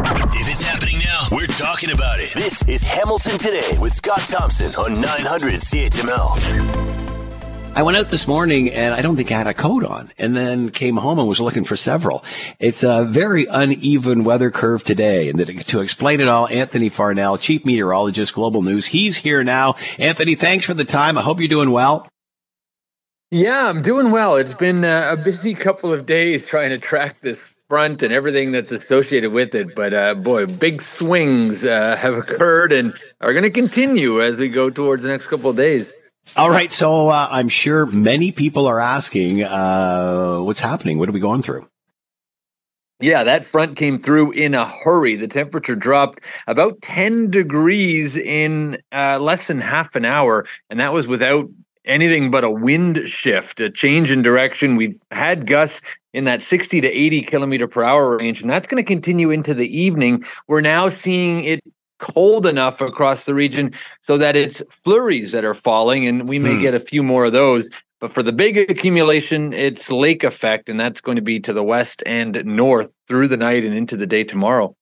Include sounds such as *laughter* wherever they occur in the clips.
If it's happening now, we're talking about it. This is Hamilton Today with Scott Thompson on 900 CHML. I went out this morning and I don't think I had a coat on and then came home and was looking for several. It's a very uneven weather curve today. And to explain it all, Anthony Farnell, chief meteorologist, Global News. He's here now. Anthony, thanks for the time. I hope you're doing well. Yeah, I'm doing well. It's been uh, a busy couple of days trying to track this front and everything that's associated with it. But uh, boy, big swings uh, *laughs* have occurred and are going to continue as we go towards the next couple of days. All right. So uh, I'm sure many people are asking, uh, what's happening? What are we going through? Yeah, that front came through in a hurry. The temperature dropped about 10 degrees in uh, less than half an hour. And that was without anything but a wind shift, a change in direction. We've had gusts in that 60 to 80 kilometer per hour range, and that's going to continue into the evening. We're now seeing it cold enough across the region so that it's flurries that are falling, and we may hmm. get a few more of those. But for the big accumulation, it's lake effect, and that's going to be to the west and north through the night and into the day tomorrow.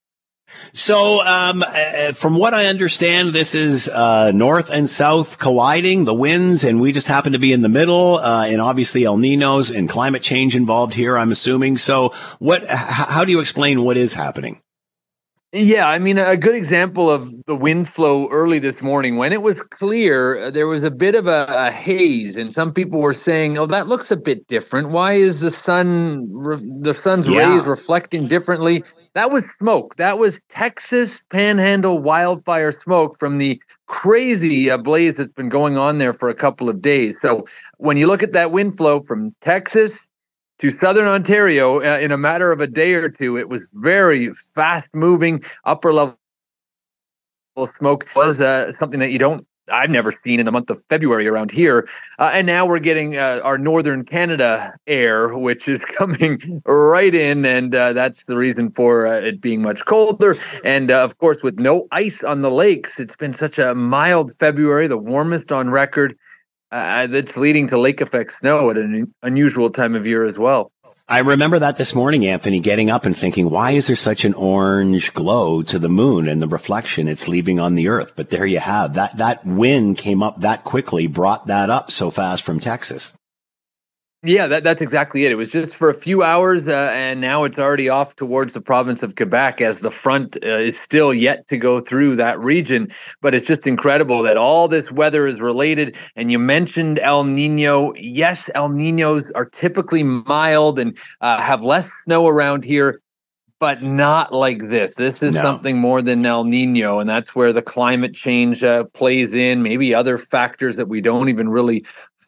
So, um, uh, from what I understand, this is uh, north and south colliding, the winds, and we just happen to be in the middle, uh, and obviously El Ninos and climate change involved here. I'm assuming. So, what? H- how do you explain what is happening? Yeah, I mean, a good example of the wind flow early this morning when it was clear, uh, there was a bit of a, a, haze, and some people were saying, "Oh, that looks a bit different. Why is the sun, re- the sun's yeah. rays reflecting differently?" That was smoke. That was Texas Panhandle wildfire smoke from the crazy blaze that's been going on there for a couple of days. So when you look at that wind flow from Texas to southern Ontario uh, in a matter of a day or two. It was very fast moving, upper level smoke was uh, something that you don't I've never seen in the month of February around here. Uh, and now we're getting uh, our northern Canada air, which is *laughs* coming right in. And uh, that's the reason for uh, it being much colder. And uh, of course, with no ice on the lakes, it's been such a mild February, the warmest on record uh, that's leading to lake effect snow at an unusual time of year as well. I remember that this morning, Anthony, getting up and thinking, why is there such an orange glow to the moon and the reflection it's leaving on the earth? But there you have that, that wind came up that quickly, brought that up so fast from Texas. Yeah, that, that's exactly it. It was just for a few hours, uh, and now it's already off towards the province of Quebec as the front uh, is still yet to go through that region. But it's just incredible that all this weather is related. And you mentioned El Nino. Yes, El Ninos are typically mild and uh, have less snow around here but not like this. This is no. something more than El Nino, and that's where the climate change uh, plays in. Maybe other factors that we don't even really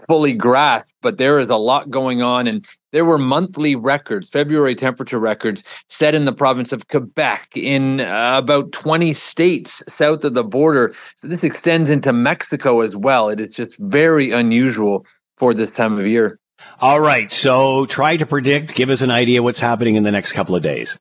fully grasp, but there is a lot going on. And there were monthly records, February temperature records set in the province of Quebec in uh, about 20 states south of the border. So this extends into Mexico as well. It is just very unusual for this time of year. All right. So try to predict, give us an idea what's happening in the next couple of days.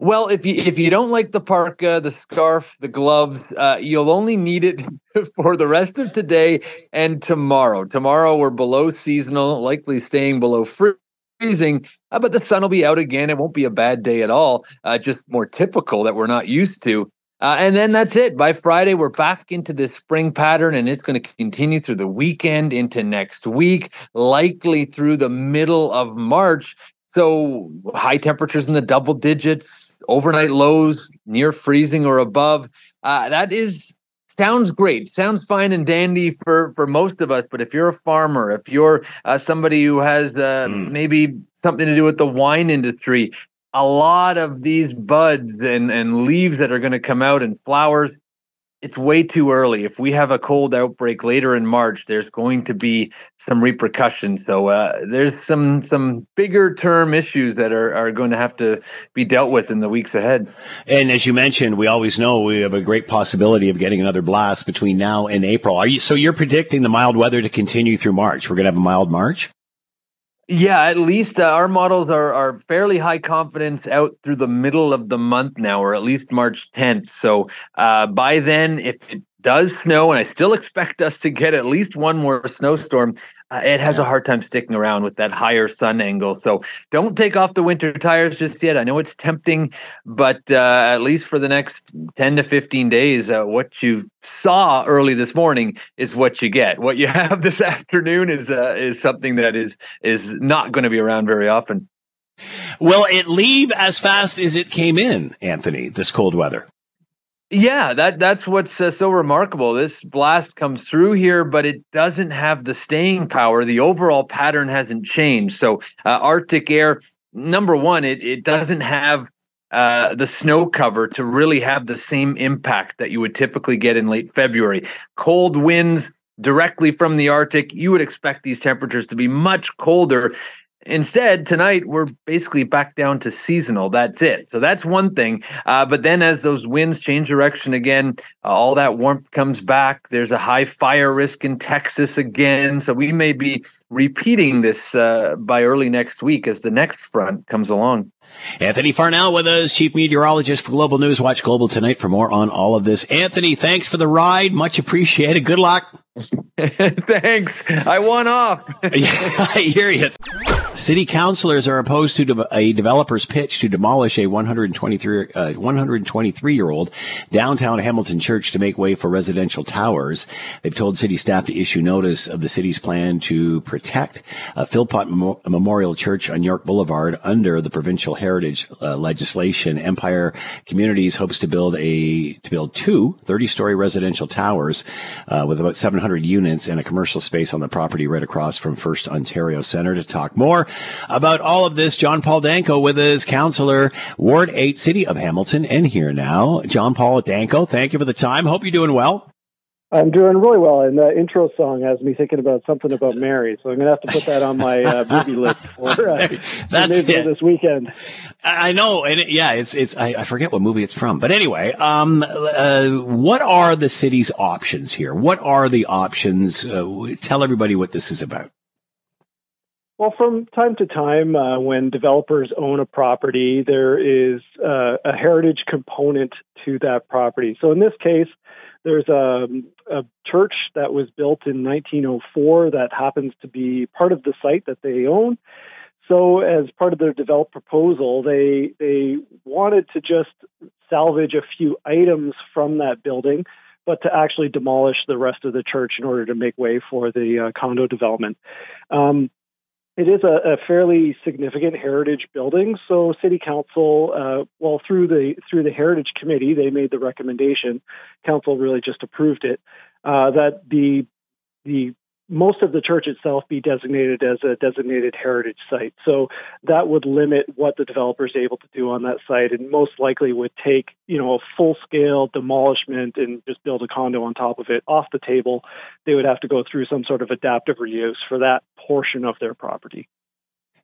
Well, if you if you don't like the parka, the scarf, the gloves, uh, you'll only need it *laughs* for the rest of today and tomorrow. Tomorrow we're below seasonal, likely staying below freezing, uh, but the sun will be out again. It won't be a bad day at all. Uh, just more typical that we're not used to. Uh, and then that's it. By Friday, we're back into this spring pattern, and it's going to continue through the weekend into next week, likely through the middle of March. So high temperatures in the double digits, overnight lows near freezing or above. Uh, that is sounds great sounds fine and dandy for for most of us but if you're a farmer if you're uh, somebody who has uh, mm. maybe something to do with the wine industry a lot of these buds and and leaves that are going to come out and flowers it's way too early. If we have a cold outbreak later in March, there's going to be some repercussions. So uh, there's some some bigger term issues that are, are going to have to be dealt with in the weeks ahead. And as you mentioned, we always know we have a great possibility of getting another blast between now and April. Are you so you're predicting the mild weather to continue through March? We're going to have a mild March. Yeah, at least uh, our models are are fairly high confidence out through the middle of the month now, or at least March 10th. So uh, by then, if it does snow, and I still expect us to get at least one more snowstorm, uh, it has a hard time sticking around with that higher sun angle. So don't take off the winter tires just yet. I know it's tempting, but uh, at least for the next 10 to 15 days, uh, what you saw early this morning is what you get. What you *laughs* have this afternoon is uh, is something that is is not going to be around very often. Will it leave as fast as it came in, Anthony, this cold weather? Yeah, that that's what's uh, so remarkable. This blast comes through here, but it doesn't have the staying power. The overall pattern hasn't changed. So, uh, Arctic air, number one, it it doesn't have uh, the snow cover to really have the same impact that you would typically get in late February. Cold winds directly from the Arctic, you would expect these temperatures to be much colder. Instead, tonight we're basically back down to seasonal. That's it. So that's one thing. Uh, but then, as those winds change direction again, uh, all that warmth comes back. There's a high fire risk in Texas again. So we may be repeating this uh, by early next week as the next front comes along. Anthony Farnell with us, chief meteorologist for Global News. Watch Global tonight for more on all of this. Anthony, thanks for the ride. Much appreciated. Good luck. *laughs* thanks. I won off. *laughs* I hear you. City councilors are opposed to de- a developer's pitch to demolish a 123 uh, 123 year old downtown Hamilton church to make way for residential towers. They've told city staff to issue notice of the city's plan to protect a Philpott Mem- Memorial Church on York Boulevard under the provincial heritage uh, legislation. Empire Communities hopes to build a to build two 30 story residential towers uh, with about 700 units and a commercial space on the property right across from First Ontario Center. To talk more about all of this. John Paul Danko with his counselor, Ward 8, City of Hamilton, and here now. John Paul Danko, thank you for the time. Hope you're doing well. I'm doing really well, and the intro song has me thinking about something about Mary, so I'm going to have to put that on my uh, *laughs* movie list for, uh, That's this weekend. I know, and it, yeah, it's it's I, I, forget what movie it's from, but anyway, um, uh, what are the city's options here? What are the options? Uh, tell everybody what this is about. Well, from time to time, uh, when developers own a property, there is uh, a heritage component to that property. So in this case, there's a, a, church that was built in 1904 that happens to be part of the site that they own. So as part of their developed proposal, they they wanted to just salvage a few items from that building, but to actually demolish the rest of the church in order to make way for the uh, condo development. Um, it is a, a, fairly significant heritage building. So city council, uh, well, through the through the heritage committee, they made the recommendation. Council really just approved it uh, that the the most of the church itself be designated as a designated heritage site. So that would limit what the developer is able to do on that site, and most likely would take you know a full scale demolishment and just build a condo on top of it off the table. They would have to go through some sort of adaptive reuse for that portion of their property.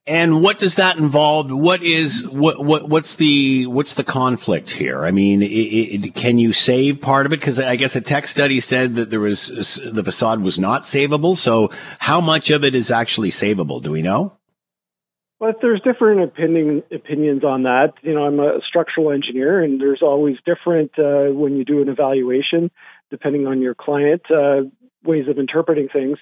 And what does that involve? What is what what what's the what's the conflict here? I mean, it, it, can you save part of it? Because I guess a tech study said that there was the facade was not savable. So, how much of it is actually savable? Do we know? Well, there's different opinion, opinions on that. You know, I'm a structural engineer, and there's always different uh, when you do an evaluation, depending on your client, uh, ways of interpreting things.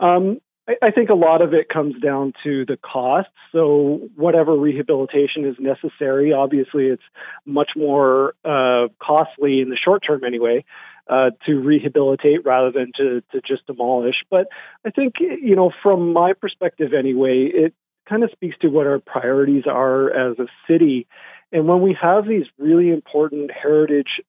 Um, I think a lot of it comes down to the cost. So, whatever rehabilitation is necessary, obviously, it's much more uh, costly in the short term anyway uh, to rehabilitate rather than to, to just demolish. But I think, you know, from my perspective anyway, it kind of speaks to what our priorities are as a city. And when we have these really important heritage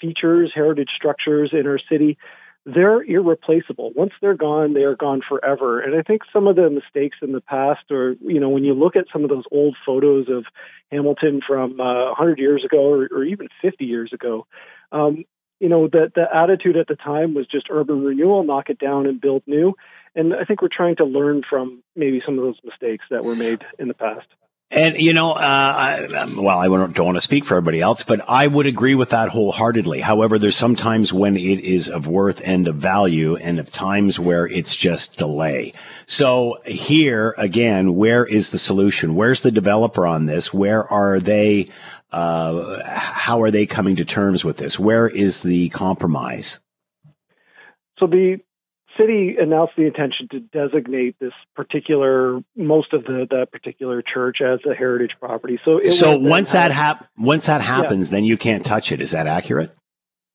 features, heritage structures in our city, they're irreplaceable. Once they're gone, they are gone forever. And I think some of the mistakes in the past, or you know, when you look at some of those old photos of Hamilton from uh, 100 years ago, or, or even 50 years ago, um, you know, the the attitude at the time was just urban renewal, knock it down and build new. And I think we're trying to learn from maybe some of those mistakes that were made in the past. And you know, uh, I, um, well, I don't want to speak for everybody else, but I would agree with that wholeheartedly. However, there's sometimes when it is of worth and of value, and of times where it's just delay. So here again, where is the solution? Where's the developer on this? Where are they? Uh, how are they coming to terms with this? Where is the compromise? so the city announced the intention to designate this particular most of the that particular church as a heritage property. So so once that hap- once that happens, yeah. then you can't touch it. Is that accurate?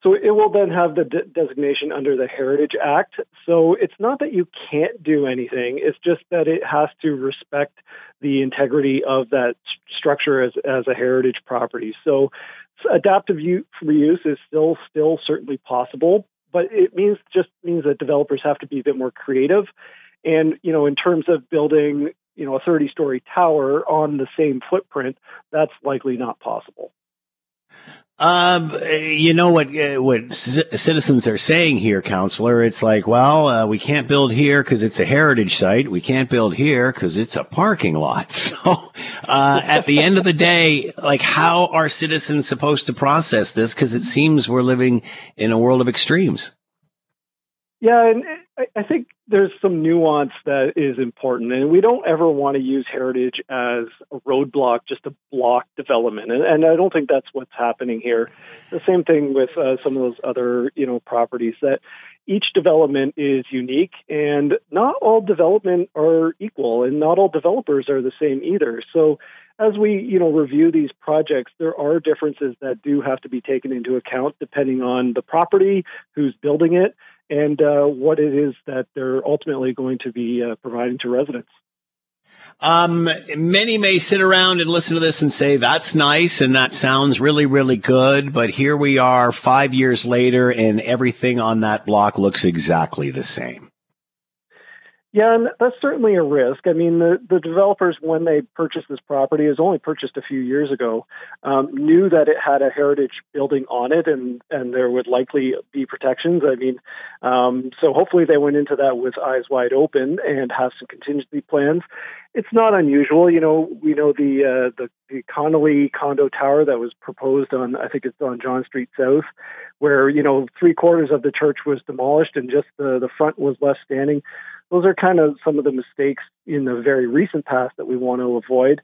So it will then have the de- designation under the Heritage Act. So it's not that you can't do anything, it's just that it has to respect the integrity of that structure as, as a heritage property. So adaptive reuse is still still certainly possible, but it means just means that developers have to be a bit more creative. And you know, in terms of building, you know, a 30-story tower on the same footprint, that's likely not possible. Um, you know what? Uh, what c- citizens are saying here, counselor? It's like, well, uh, we can't build here because it's a heritage site. We can't build here because it's a parking lot. *laughs* So, uh, at the end of the day, like, how are citizens supposed to process this? Because it seems we're living in a world of extremes. Yeah, and I think there's some nuance that is important, and we don't ever want to use heritage as a roadblock just to block development, and, and I don't think that's what's happening here. The same thing with uh, some of those other, you know, properties that each development is unique, and not all development are equal, and not all developers are the same either. So as we you know review these projects, there are differences that do have to be taken into account depending on the property, who's building it, and uh, what it is that they're ultimately going to be uh, providing to residents. Um, many may sit around and listen to this and say, that's nice and that sounds really, really good. But here we are five years later and everything on that block looks exactly the same. Yeah, and that's certainly a risk. I mean, the, the developers, when they purchased this property, is only purchased a few years ago, um, knew that it had a heritage building on it, and and there would likely be protections. I mean, um, so hopefully they went into that with eyes wide open and have some contingency plans. It's not unusual, you know. We know the uh, the, the Connolly condo tower that was proposed on, I think it's on John Street South, where you know three quarters of the church was demolished and just the the front was left standing those are kind of some of the mistakes in the very recent past that we want to avoid.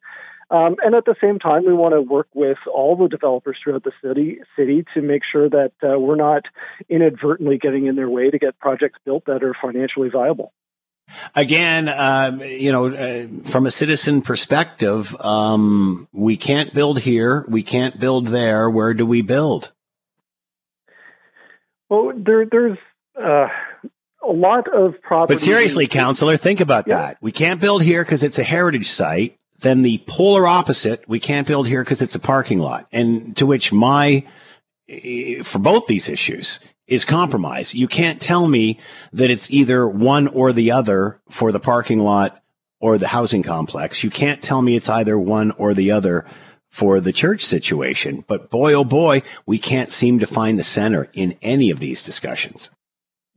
Um, and at the same time, we want to work with all the developers throughout the city city to make sure that uh, we're not inadvertently getting in their way to get projects built that are financially viable. Again, um, you know, uh, from a citizen perspective, um, we can't build here, we can't build there. Where do we build? Well, there, there's uh, a lot of property. But seriously, counselor, think about yeah. that. We can't build here because it's a heritage site. Then the polar opposite, we can't build here because it's a parking lot. And to which my, eh, for both these issues, is compromise. You can't tell me that it's either one or the other for the parking lot or the housing complex. You can't tell me it's either one or the other for the church situation. But boy, oh boy, we can't seem to find the center in any of these discussions.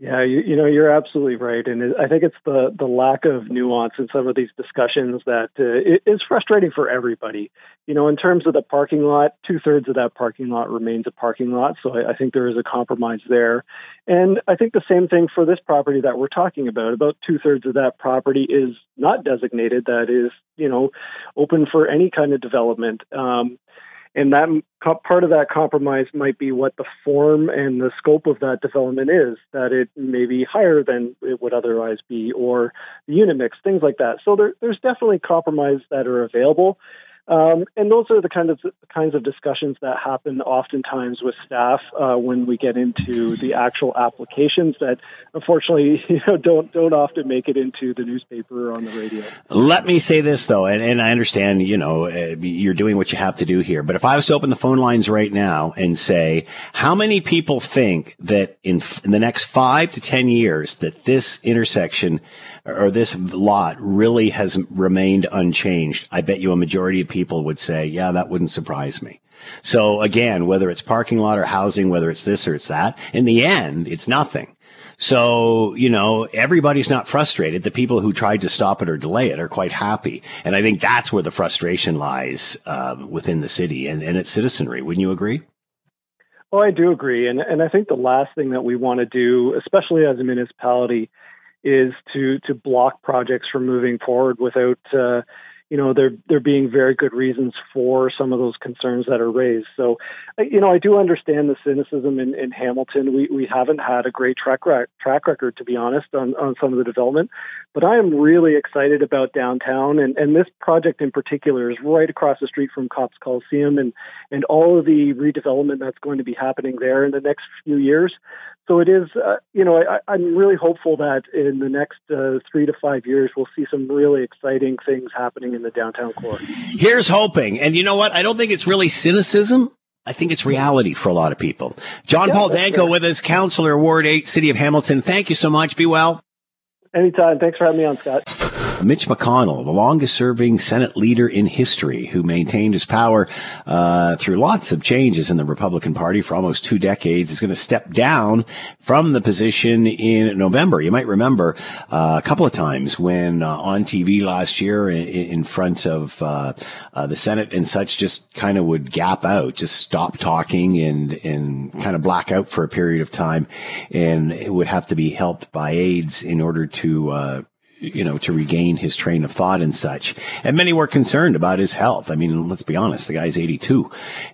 Yeah, you, you, know you're absolutely right, and I think it's the the lack of nuance in some of these discussions that uh, is frustrating for everybody. You know, in terms of the parking lot, two thirds of that parking lot remains a parking lot, so I, I think there is a compromise there. And I think the same thing for this property that we're talking about. About two thirds of that property is not designated, that is, you know, open for any kind of development. Um, and that part of that compromise might be what the form and the scope of that development is that it may be higher than it would otherwise be or the unit mix things like that. So there, there's definitely compromise that are available um, and those are the kind of kinds of discussions that happen oftentimes with staff uh, when we get into the actual applications that unfortunately *laughs* you know, don't don't often make it into the newspaper or on the radio. Let me say this though, and, and I understand you know uh, you're doing what you have to do here, but if I was to open the phone lines right now and say how many people think that in, in the next five to ten years that this intersection or this lot really has remained unchanged, I bet you a majority of people would say, yeah, that wouldn't surprise me. So again, whether it's parking lot or housing, whether it's this or it's that, in the end, it's nothing. So, you know, everybody's not frustrated. The people who tried to stop it or delay it are quite happy. And I think that's where the frustration lies uh, within the city and, and its citizenry. Wouldn't you agree? Well, I do agree. And, and I think the last thing that we want to do, especially as a municipality, is to to block projects from moving forward without uh, you know, there there being very good reasons for some of those concerns that are raised. So, you know, I do understand the cynicism in, in Hamilton. We we haven't had a great track track record, to be honest, on, on some of the development. But I am really excited about downtown, and, and this project in particular is right across the street from Copps Coliseum, and and all of the redevelopment that's going to be happening there in the next few years. So it is, uh, you know, I, am really hopeful that in the next uh, three to five years, we'll see some really exciting things happening in the downtown core. Here's hoping. And you know what? I don't think it's really cynicism. I think it's reality for a lot of people. John yeah, Paul Danko with us, Councillor, Ward 8, City of Hamilton. Thank you so much. Be well. Anytime. Thanks for having me on, Scott. Mitch McConnell, the longest serving Senate leader in history, who maintained his power uh, through lots of changes in the Republican Party for almost two decades, is going to step down from the position in November. You might remember uh, a couple of times when uh, on TV last year in, in front of uh, uh, the Senate and such just kind of would gap out, just stop talking and, and kind of black out for a period of time. And it would have to be helped by aides in order to uh, you know, to regain his train of thought and such. And many were concerned about his health. I mean, let's be honest, the guy's 82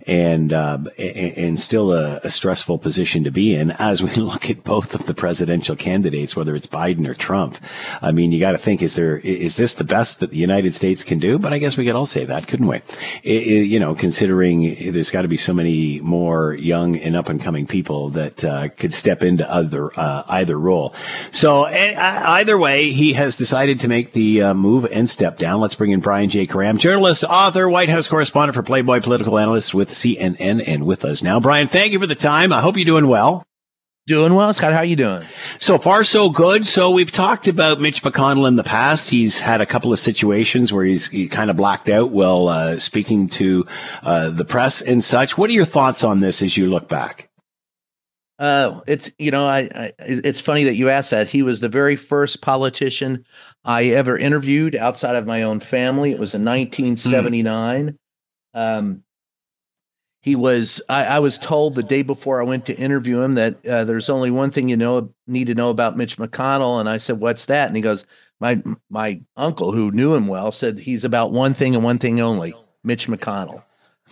and, uh, and still a, a, stressful position to be in as we *laughs* look at both of the presidential candidates, whether it's Biden or Trump. I mean, you got to think, is there, is this the best that the United States can do? But I guess we could all say that, couldn't we? It, it, you know, considering there's got to be so many more young and up and coming people that, uh, could step into other, uh, either role. So either way, he has decided to make the uh, move and step down. Let's bring in Brian J. Karem, journalist, author, White House correspondent for Playboy, political analyst with CNN, and with us now. Brian, thank you for the time. I hope you're doing well. Doing well, Scott. How are you doing? So far, so good. So we've talked about Mitch McConnell in the past. He's had a couple of situations where he's he kind of blacked out while uh, speaking to uh, the press and such. What are your thoughts on this as you look back? Uh, it's you know, I, I, it's funny that you asked that. He was the very first politician I ever interviewed outside of my own family. It was in 1979. Mm. Um, he was. I, I, was told the day before I went to interview him that uh, there's only one thing you know need to know about Mitch McConnell, and I said, "What's that?" And he goes, "My my uncle, who knew him well, said he's about one thing and one thing only: Mitch McConnell."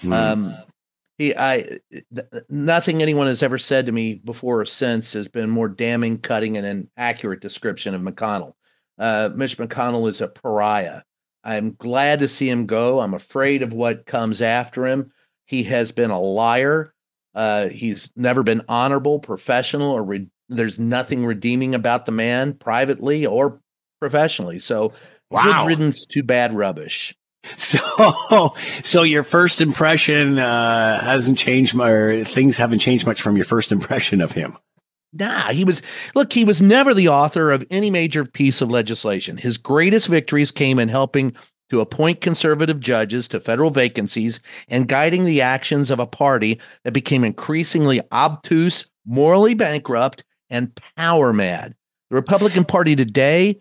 Mm. Um, he i th- nothing anyone has ever said to me before or since has been more damning cutting and an accurate description of mcconnell. Uh, mitch mcconnell is a pariah. I'm glad to see him go. I'm afraid of what comes after him. He has been a liar. Uh, he's never been honorable professional or re- there's nothing redeeming about the man privately or professionally. So wow. good riddance to bad rubbish *laughs* So, so your first impression uh, hasn't changed, or things haven't changed much from your first impression of him. Nah, he was look, he was never the author of any major piece of legislation. His greatest victories came in helping to appoint conservative judges to federal vacancies and guiding the actions of a party that became increasingly obtuse, morally bankrupt, and power mad. The Republican Party today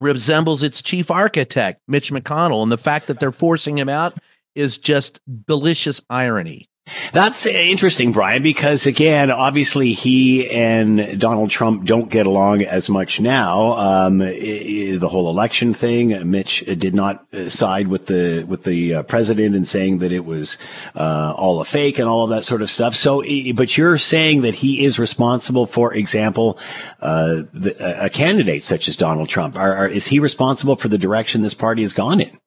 resembles its chief architect, Mitch McConnell, and the fact that they're forcing him out is just delicious irony. That's interesting, Brian, because again, obviously he and Donald Trump don't get along as much now. Um, the whole election thing, Mitch did not uh, side with the with the uh, president and saying that it was uh, all a fake and all of that sort of stuff. So, but you're saying that he is responsible, for example, uh, the, a candidate such as Donald Trump. Are, are, is he responsible for the direction this party has gone in?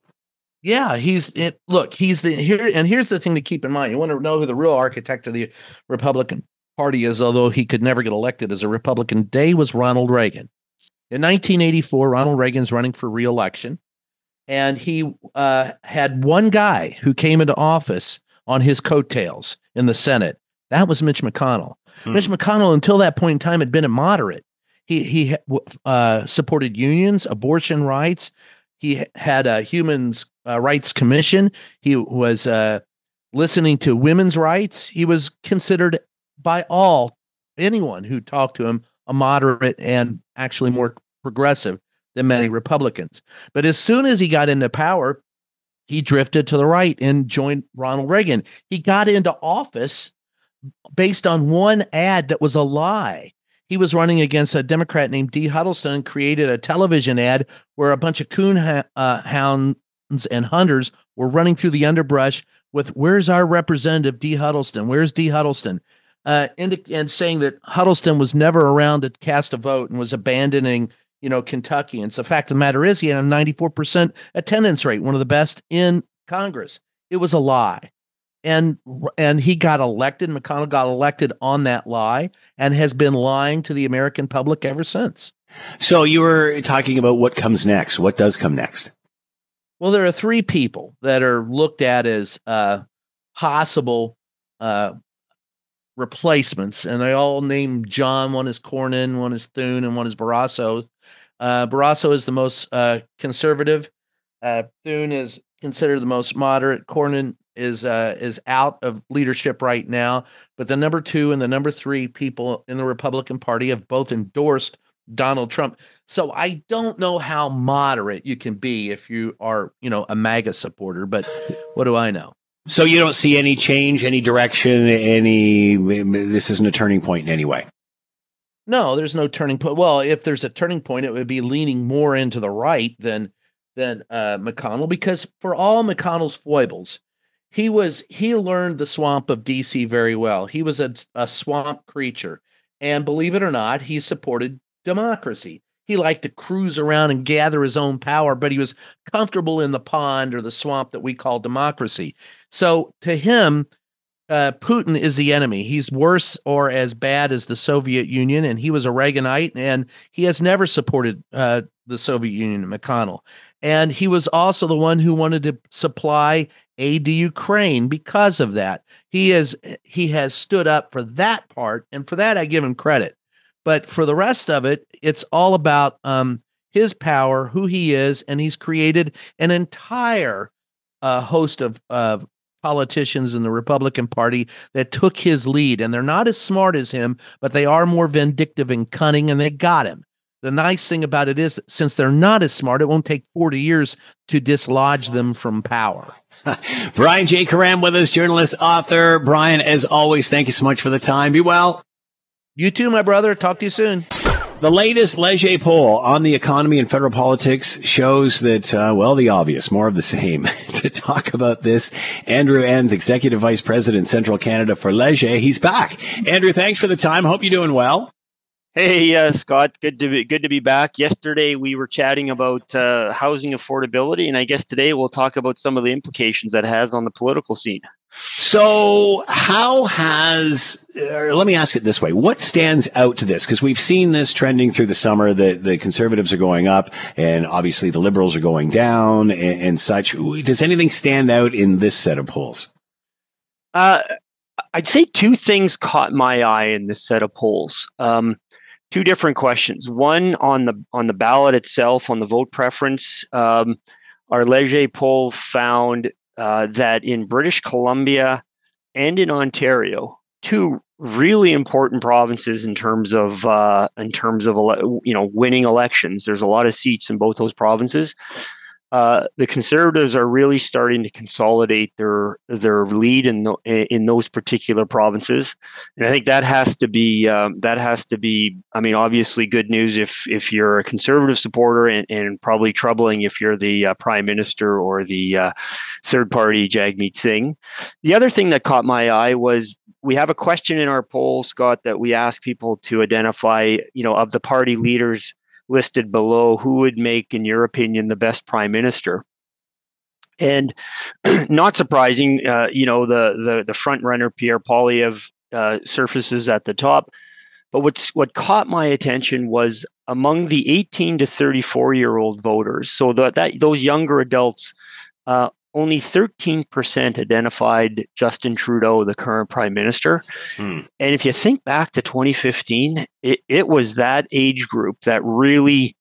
Yeah, he's it. Look, he's the here, and here's the thing to keep in mind. You want to know who the real architect of the Republican Party is, although he could never get elected as a Republican. Day was Ronald Reagan. In 1984, Ronald Reagan's running for reelection, and he uh, had one guy who came into office on his coattails in the Senate. That was Mitch McConnell. Hmm. Mitch McConnell, until that point in time, had been a moderate. He he uh, supported unions, abortion rights. He had a humans uh, rights commission. He was uh, listening to women's rights. He was considered by all anyone who talked to him a moderate and actually more progressive than many Republicans. But as soon as he got into power, he drifted to the right and joined Ronald Reagan. He got into office based on one ad that was a lie he was running against a Democrat named Dee Huddleston, created a television ad where a bunch of coon uh, hound Spartans and hunters were running through the underbrush with "Where's our representative, Dee Huddleston? Where's Dee Huddleston?" Uh, and, and saying that Huddleston was never around to cast a vote and was abandoning, you know, Kentucky. And so, the fact of the matter is, he had a 94% attendance rate, one of the best in Congress. It was a lie and and he got elected mcconnell got elected on that lie and has been lying to the american public ever since. So you were talking about what comes next. What does come next? Well there are three people that are looked at as uh, possible uh, replacements and they all name john one is cornyn one is thune and one is barrasso. Uh, barrasso is the most uh, conservative. Uh, thune is considered the most moderate. Cornyn is uh, is out of leadership right now. But the number two and the number three people in the Republican Party have both endorsed Donald Trump. So I don't know how moderate you can be if you are, you know, a MAGA supporter. But what do I know? So you don't see any change, any direction, any. This isn't a turning point in any way. No, there's no turning point. Well, if there's a turning point, it would be leaning more into the right than than uh, McConnell, because for all McConnell's foibles, he was he learned the swamp of DC very well. He was a, a swamp creature, and believe it or not, he supported democracy. He liked to cruise around and gather his own power, but he was comfortable in the pond or the swamp that we call democracy. So to him, uh, Putin is the enemy. He's worse or as bad as the Soviet Union, and he was a Reaganite, and he has never supported uh, the Soviet Union, McConnell. And he was also the one who wanted to supply aid to Ukraine because of that. He is he has stood up for that part, and for that I give him credit. But for the rest of it, it's all about um, his power, who he is, and he's created an entire uh, host of of politicians in the Republican Party that took his lead, and they're not as smart as him, but they are more vindictive and cunning, and they got him. The nice thing about it is, since they're not as smart, it won't take 40 years to dislodge them from power. *laughs* Brian J. Karem with us, journalist, author. Brian, as always, thank you so much for the time. Be well. You too, my brother. Talk to you soon. The latest Leger poll on the economy and federal politics shows that, uh, well, the obvious, more of the same. *laughs* to talk about this, Andrew Enns, Executive Vice President, Central Canada for Leger. He's back. Andrew, thanks for the time. Hope you're doing well. Hey, uh, Scott. Good to be good to be back. Yesterday we were chatting about uh, housing affordability, and I guess today we'll talk about some of the implications that has on the political scene. So, how has? let me ask it this way: What stands out to this? Because we've seen this trending through the summer that the conservatives are going up, and obviously the liberals are going down, and, and such. Does anything stand out in this set of polls? Uh, I'd say two things caught my eye in this set of polls. Um, two different questions. One on the on the ballot itself, on the vote preference. Um, our Leger poll found uh, that in British Columbia and in Ontario, two really important provinces in terms of uh, in terms of you know winning elections. There's a lot of seats in both those provinces uh, the conservatives are really starting to consolidate their their lead in the, in those particular provinces, and I think that has to be um, that has to be. I mean, obviously, good news if if you're a conservative supporter, and, and probably troubling if you're the uh, prime minister or the uh, third party Jagmeet Singh. The other thing that caught my eye was we have a question in our poll, Scott, that we ask people to identify. You know, of the party leaders listed below who would make, in your opinion, the best prime minister. And *clears throat* not surprising, uh, you know, the, the the front runner Pierre Poilievre uh, surfaces at the top. But what's what caught my attention was among the 18 to 34 year old voters. So that that those younger adults, uh, only 13% identified Justin Trudeau, the current prime minister. Hmm. And if you think back to 2015, it, it was that age group that really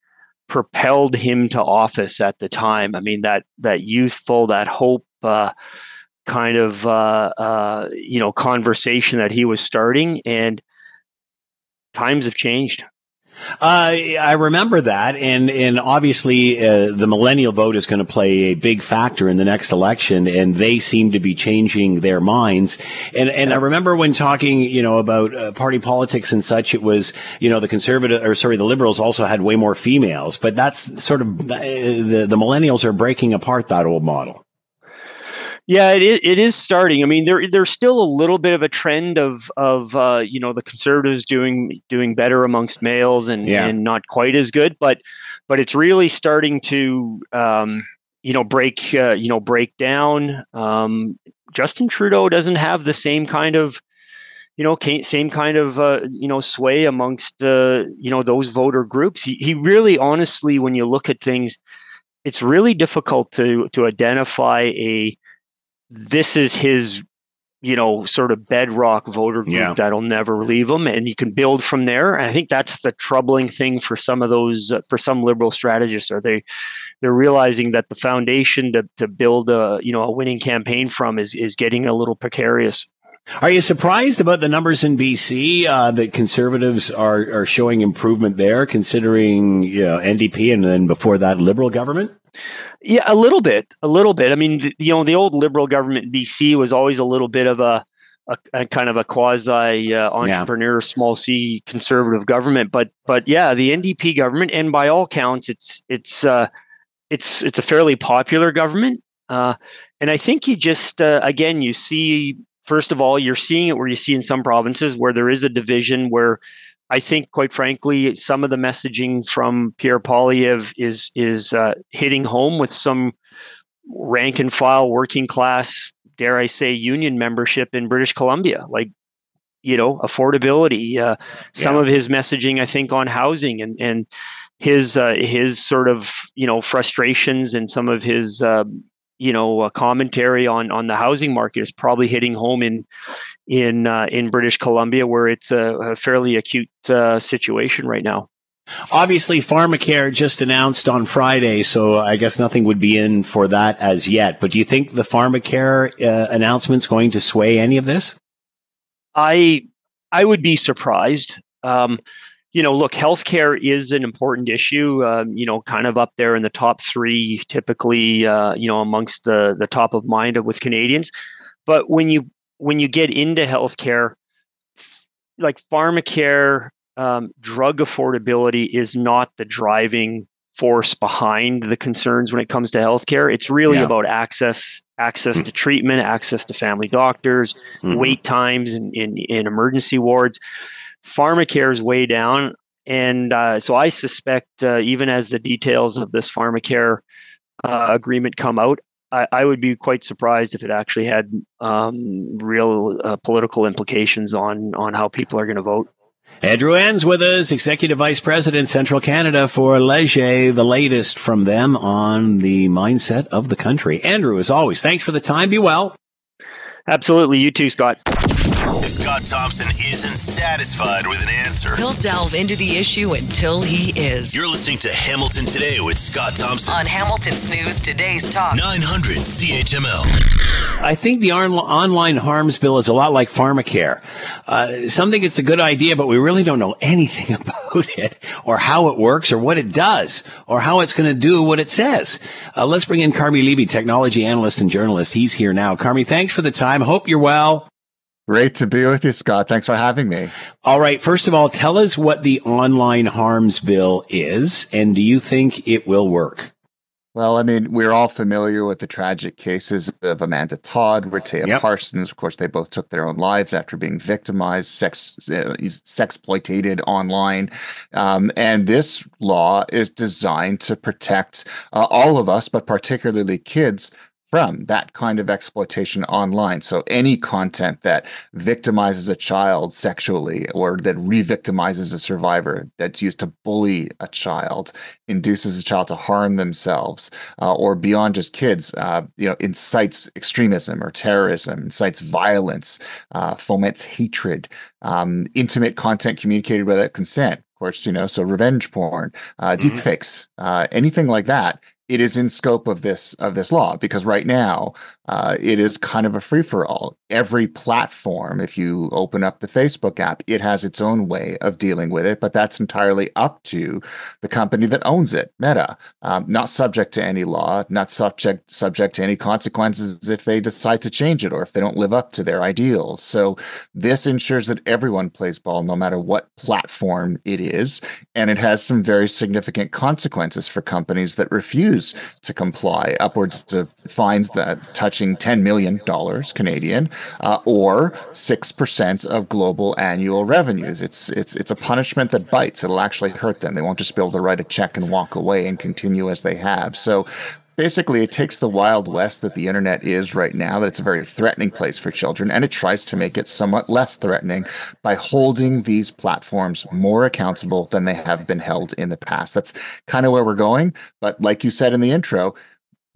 propelled him to office at the time. I mean, that that youthful, that hope uh, kind of uh, uh, you know conversation that he was starting, and times have changed. Uh, I remember that, and and obviously uh, the millennial vote is going to play a big factor in the next election, and they seem to be changing their minds. And and I remember when talking, you know, about uh, party politics and such, it was you know the conservative or sorry the liberals also had way more females, but that's sort of uh, the the millennials are breaking apart that old model. Yeah, it is, it is starting. I mean, there there's still a little bit of a trend of of uh, you know the conservatives doing doing better amongst males and Yeah. and not quite as good, but but it's really starting to um, you know break uh, you know break down. Um, Justin Trudeau doesn't have the same kind of you know same kind of uh, you know sway amongst uh, you know those voter groups. He he really honestly, when you look at things, it's really difficult to to identify a this is his you know sort of bedrock voter group Yeah. that'll never leave him and you can build from there and i think that's the troubling thing for some of those uh, for some liberal strategists are they they're realizing that the foundation to, to build a you know a winning campaign from is is getting a little precarious Are you surprised about the numbers in BC uh, that conservatives are are showing improvement there, considering you know, NDP and then before that liberal government? Yeah, a little bit, a little bit. I mean, th- you know, the old liberal government in BC was always a little bit of a, a, a kind of a quasi uh, entrepreneur, small c conservative government. But but yeah, the NDP government, and by all counts, it's it's uh, it's it's a fairly popular government. Uh, and I think you just uh, again you see first of all you're seeing it where you see in some provinces where there is a division where I think, quite frankly, some of the messaging from Pierre Poilievre is is uh, hitting home with some rank and file, working class, dare I say, union membership in British Columbia. Like, you know, affordability. Uh, some Yeah. of his messaging, I think, on housing and and his uh, his sort of you know frustrations and some of his uh, you know uh, commentary on on the housing market is probably hitting home in in uh, in British Columbia, where it's a, a fairly acute uh, situation right now. Obviously, Pharmacare just announced on Friday, so I guess nothing would be in for that as yet. But do you think the Pharmacare uh, announcement's going to sway any of this? I I would be surprised. Um, you know, look, healthcare is an important issue. Um, you know, kind of up there in the top three, typically. Uh, you know, amongst the the top of mind with Canadians. But when you when you get into healthcare, like pharmacare, um, drug affordability is not the driving force behind the concerns when it comes to healthcare. It's really Yeah. about access, access to treatment, access to family doctors, Mhm. wait times in, in, in emergency wards. Pharmacare is way down. And uh, so I suspect, uh, even as the details of this pharmacare uh, agreement come out, I, I would be quite surprised if it actually had um, real uh, political implications on on how people are going to vote. Andrew Enns with us, Executive Vice President, Central Canada for Leger, the latest from them on the mindset of the country. Andrew, as always, thanks for the time. Be well. Absolutely, you too, Scott. If Scott Thompson isn't satisfied with an answer, He'll delve into the issue until he is. you're listening to Hamilton Today with Scott Thompson. On Hamilton's News Today's Talk. 900 CHML. I think the on- online harms bill is a lot like pharmacare. Uh, some think it's a good idea, but we really don't know anything *laughs* about it or how it works or what it does or how it's going to do what it says. Uh, let's bring in Carmi Levy, technology analyst and journalist. He's here now. Carmi, thanks for the time. Hope you're well. Great to be with you, Scott. Thanks for having me. All right. First of all, tell us what the online harms bill is and do you think it will work? Well, I mean, we're all familiar with the tragic cases of Amanda Todd, Rehtaeh Yep. Parsons. Of course, they both took their own lives after being victimized, sex, uh, sexploited online. Um, and this law is designed to protect uh, all of us, but particularly kids, from that kind of exploitation online. So any content that victimizes a child sexually or that re-victimizes a survivor that's used to bully a child, induces a child to harm themselves, uh, or beyond just kids, uh, you know, incites extremism or terrorism, incites violence, uh, foments hatred, um, intimate content communicated without consent. Of course, you know, so revenge porn, uh, Mhm. deepfakes, uh, anything like that it is in scope of this of this law because right now uh, it is kind of a free for all. Every platform, if you open up the Facebook app, it has its own way of dealing with it, but that's entirely up to the company that owns it, Meta. Um, not subject to any law, not subject subject to any consequences if they decide to change it or if they don't live up to their ideals. So this ensures that everyone plays ball, no matter what platform it is, and it has some very significant consequences for companies that refuse to comply, upwards of fines that touching $10 million Canadian uh, or 6% of global annual revenues. It's, it's, it's a punishment that bites. It'll actually hurt them. They won't just be able to write a check and walk away and continue as they have. So basically it takes the wild west that the internet is right now that it's a very threatening place for children and it tries to make it somewhat less threatening by holding these platforms more accountable than they have been held in the past. That's kind of where we're going but like you said in the intro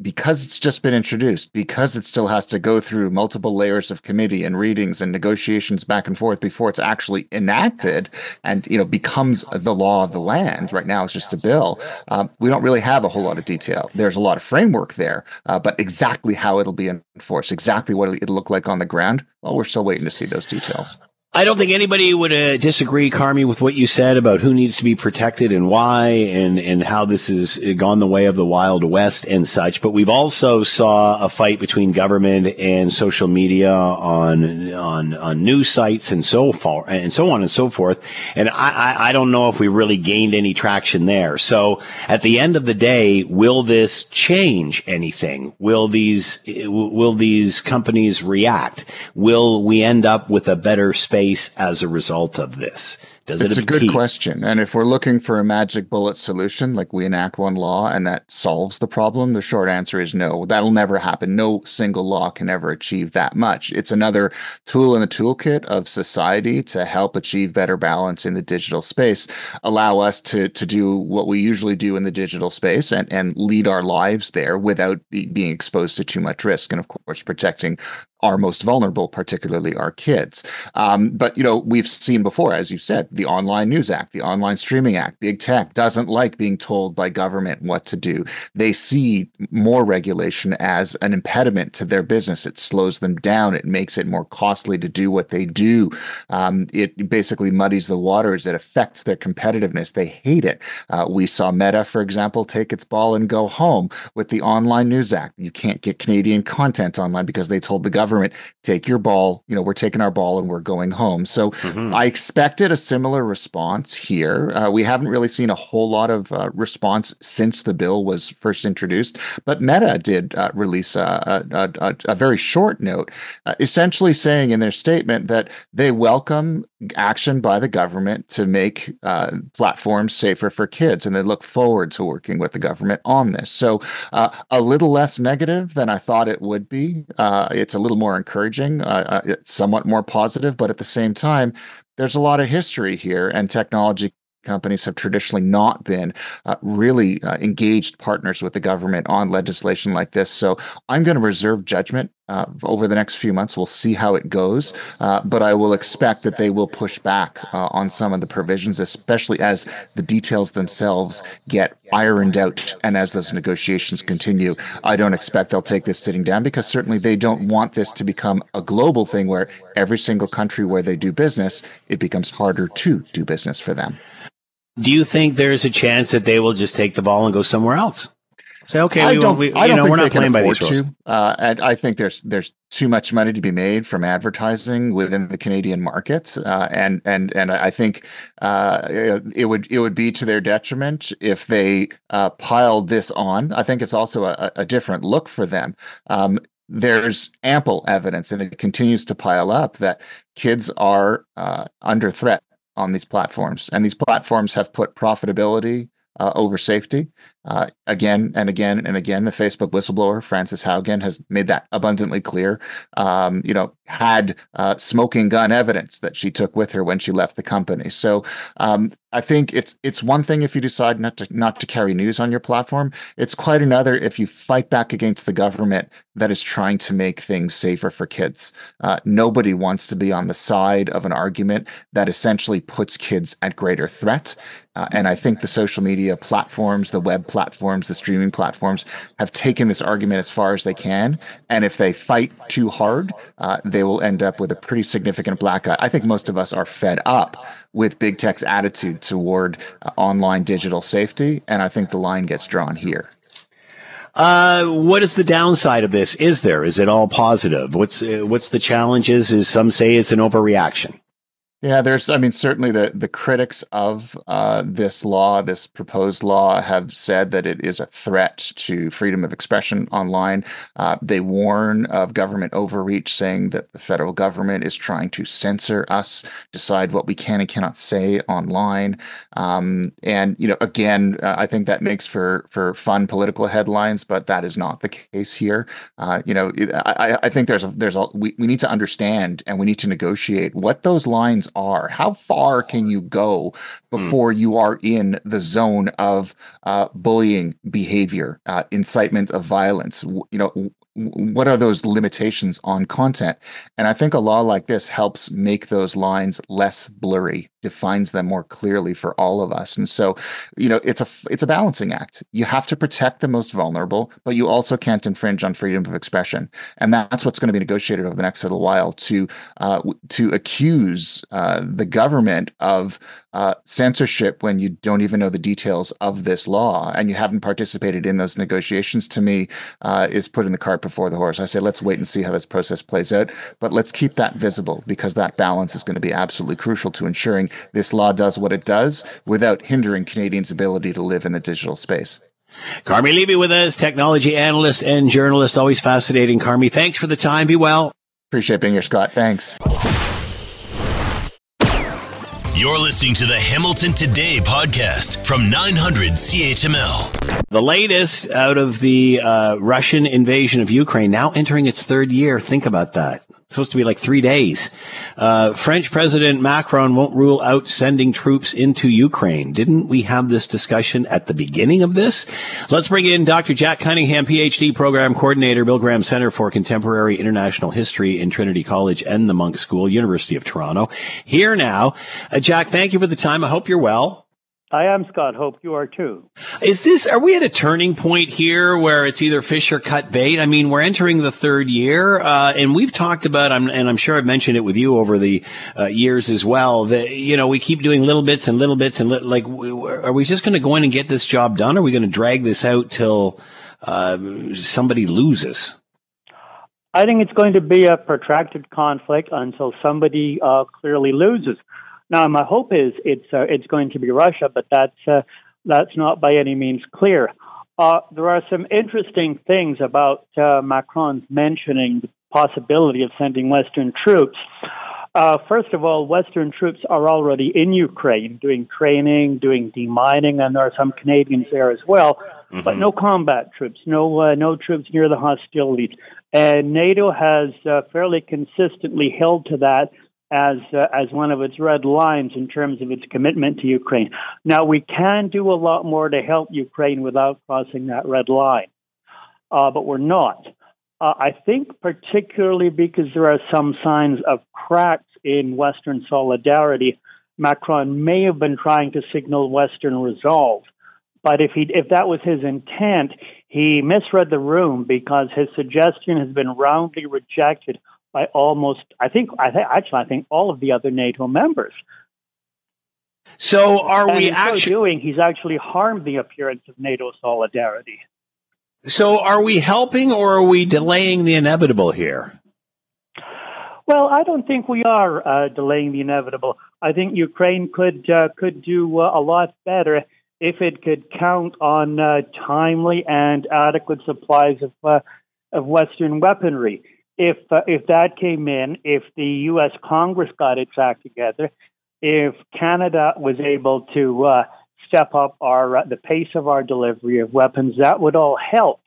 because it's just been introduced, because it still has to go through multiple layers of committee and readings and negotiations back and forth before it's actually enacted and you know becomes the law of the land. Right now, it's just a bill. Um, we don't really have a whole lot of detail. There's a lot of framework there, uh, but exactly how it'll be enforced, exactly what it'll look like on the ground, well, we're still waiting to see those details. I don't think anybody would uh, disagree, Carmi, with what you said about who needs to be protected and why, and and how this has gone the way of the Wild West and such. But we've also saw a fight between government and social media on on on news sites and so far and so on and so forth. And I, I, I don't know if we really gained any traction there. So at the end of the day, will this change anything? Will these will these companies react? Will we end up with a better space? As a result of this? Does it's it a good question. And if we're looking for a magic bullet solution, like we enact one law and that solves the problem, the short answer is no. That'll never happen. No single law can ever achieve that much. It's another tool in the toolkit of society to help achieve better balance in the digital space, allow us to to do what we usually do in the digital space and, and lead our lives there without be, being exposed to too much risk. And of course, protecting are most vulnerable, particularly our kids. Um, but you know, we've seen before, as you said, the Online News Act, the Online Streaming Act, big tech doesn't like being told by government what to do. They see more regulation as an impediment to their business. It slows them down. It makes it more costly to do what they do. Um, it basically muddies the waters. It affects their competitiveness. They hate it. Uh, we saw Meta, for example, take its ball and go home with the Online News Act. You can't get Canadian content online because they told the government government take your ball you know we're taking our ball and we're going home so mm-hmm. i expected a similar response here uh, we haven't really seen a whole lot of uh, response since the bill was first introduced but meta did uh, release a, a, a, a, very short note uh, essentially saying in their statement that they welcome action by the government to make uh, platforms safer for kids and they look forward to working with the government on this. So uh, a little less negative than i thought it would be. It's a little more encouraging, uh, uh somewhat more positive, but at the same time, there's a lot of history here, and technology companies have traditionally not been uh, really uh, engaged partners with the government on legislation like this. So I'm going to reserve judgment uh, over the next few months. We'll see how it goes, uh, but I will expect that they will push back uh, on some of the provisions, especially as the details themselves get ironed out and as those negotiations continue. I don't expect they'll take this sitting down because certainly they don't want this to become a global thing where every single country where they do business, it becomes harder to do business for them. Do you think there's a chance that they will just take the ball and go somewhere else? Say, okay, I we, don't, we, I don't know, think we're not playing by these rules. To. Uh, and I think there's there's too much money to be made from advertising within the Canadian market, uh, and and and I think uh, it would it would be to their detriment if they uh, piled this on. I think it's also a, a different look for them. Um, there's ample evidence, and it continues to pile up that kids are uh, under threat on these platforms, and these platforms have put profitability uh, over safety. Uh, again and again and again, the Facebook whistleblower Frances Haugen has made that abundantly clear. Um, you know, had uh, smoking gun evidence that she took with her when she left the company. So um, I think it's it's one thing if you decide not to not to carry news on your platform. It's quite another if you fight back against the government that is trying to make things safer for kids. Uh, nobody wants to be on the side of an argument that essentially puts kids at greater threat. Uh, and I think the social media platforms, the web platforms, the streaming platforms, have taken this argument as far as they can. And if they fight too hard, uh, they will end up with a pretty significant black eye. I think most of us are fed up with big tech's attitude toward uh, online digital safety. And I think the line gets drawn here. Uh, what is the downside of this? Is there? Is it all positive? What's uh, what's the challenges? Is some say it's an overreaction? Yeah, there's, I mean, certainly the, the critics of uh, this law, this proposed law, have said that it is a threat to freedom of expression online. Uh, they warn of government overreach, saying that the federal government is trying to censor us, decide what we can and cannot say online. Um, and, you know, again, uh, I think that makes for, for fun political headlines, but that is not the case here. Uh, you know, I, I think there's a, there's a, we, we need to understand and we need to negotiate what those lines are. How far can you go hmm. before mm. you are in the zone of uh, bullying behavior, uh, incitement of violence? You know, what are those limitations on content? And I think a law like this helps make those lines less blurry, defines them more clearly for all of us. And so, you know, it's a it's a balancing act. You have to protect the most vulnerable, but you also can't infringe on freedom of expression. And that's what's going to be negotiated over the next little while to uh, to accuse uh, the government of uh, censorship when you don't even know the details of this law and you haven't participated in those negotiations. To me, uh, is putting the cart before the horse. I say let's wait and see how this process plays out, but let's keep that visible because that balance is going to be absolutely crucial to ensuring this law does what it does without hindering Canadians' ability to live in the digital space. Carmi Levy with us, technology analyst and journalist. Always fascinating. Carmi, thanks for the time. Be well. Appreciate being here, Scott. Thanks. You're listening to the Hamilton Today podcast from 900 CHML. The latest out of the uh, Russian invasion of Ukraine, now entering its third year. Think about that supposed to be like three days. Uh, French President Macron won't rule out sending troops into Ukraine. Didn't we have this discussion at the beginning of this? Let's bring in Dr. Jack Cunningham, PhD program coordinator, Bill Graham Center for Contemporary International History in Trinity College and the Munk School, University of Toronto. Here now. Uh, Jack, thank you for the time. I hope you're well. I am Scott. Hope you are too. Is this, are we at a turning point here where it's either fish or cut bait? I mean, we're entering the third year, uh, and we've talked about, and I'm sure I've mentioned it with you over the uh, years as well, that, you know, we keep doing little bits and little bits and li- like, are we just going to go in and get this job done? Or are we going to drag this out till uh, somebody loses? I think it's going to be a protracted conflict until somebody uh, clearly loses. Now, my hope is it's uh, it's going to be Russia, but that's uh, that's not by any means clear. Uh, there are some interesting things about uh, Macron's mentioning the possibility of sending Western troops. Uh, first of all, Western troops are already in Ukraine doing training, doing demining, and there are some Canadians there as well. Mm-hmm. But no combat troops, no uh, no troops near the hostilities. And NATO has fairly consistently held to that as uh, as one of its red lines in terms of its commitment to Ukraine. Now we can do a lot more to help Ukraine without crossing that red line, uh, but we're not. Uh, I think particularly because there are some signs of cracks in Western solidarity, Macron may have been trying to signal Western resolve. But if he if that was his intent, he misread the room because his suggestion has been roundly rejected by almost, I think, I think actually, I think all of the other NATO members. So, are and we actually so doing? He's actually harmed the appearance of NATO solidarity. So, are we helping or are we delaying the inevitable here? Well, I don't think we are uh, delaying the inevitable. I think Ukraine could uh, could do uh, a lot better if it could count on uh, timely and adequate supplies of uh, of Western weaponry if uh, if that came in, if the U.S. Congress got its act together, if Canada was able to uh, step up our uh, the pace of our delivery of weapons, that would all help,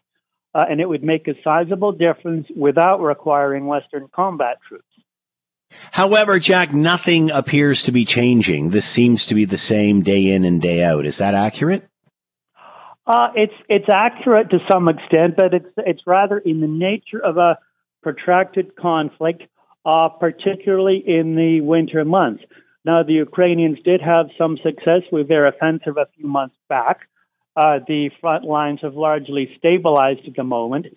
uh, and it would make a sizable difference without requiring Western combat troops. However, Jack, nothing appears to be changing. This seems to be the same day in and day out. Is that accurate? Uh, it's it's accurate to some extent, but it's it's rather in the nature of a protracted conflict, uh, particularly in the winter months. Now, the Ukrainians did have some success with their offensive a few months back, Uh, the front lines have largely stabilized at the moment,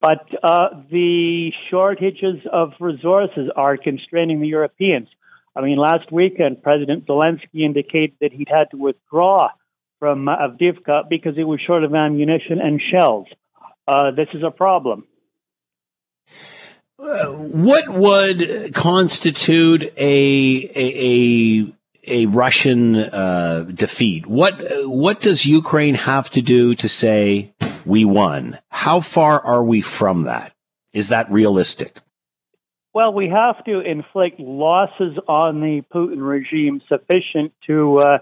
but uh, the shortages of resources are constraining the Europeans. I mean, last weekend, President Zelensky indicated that he'd had to withdraw from Avdiivka because it was short of ammunition and shells. Uh, this is a problem. Uh, what would constitute a a a, a Russian uh, defeat? What what does Ukraine have to do to say we won? How far are we from that? Is that realistic? Well, we have to inflict losses on the Putin regime sufficient to uh,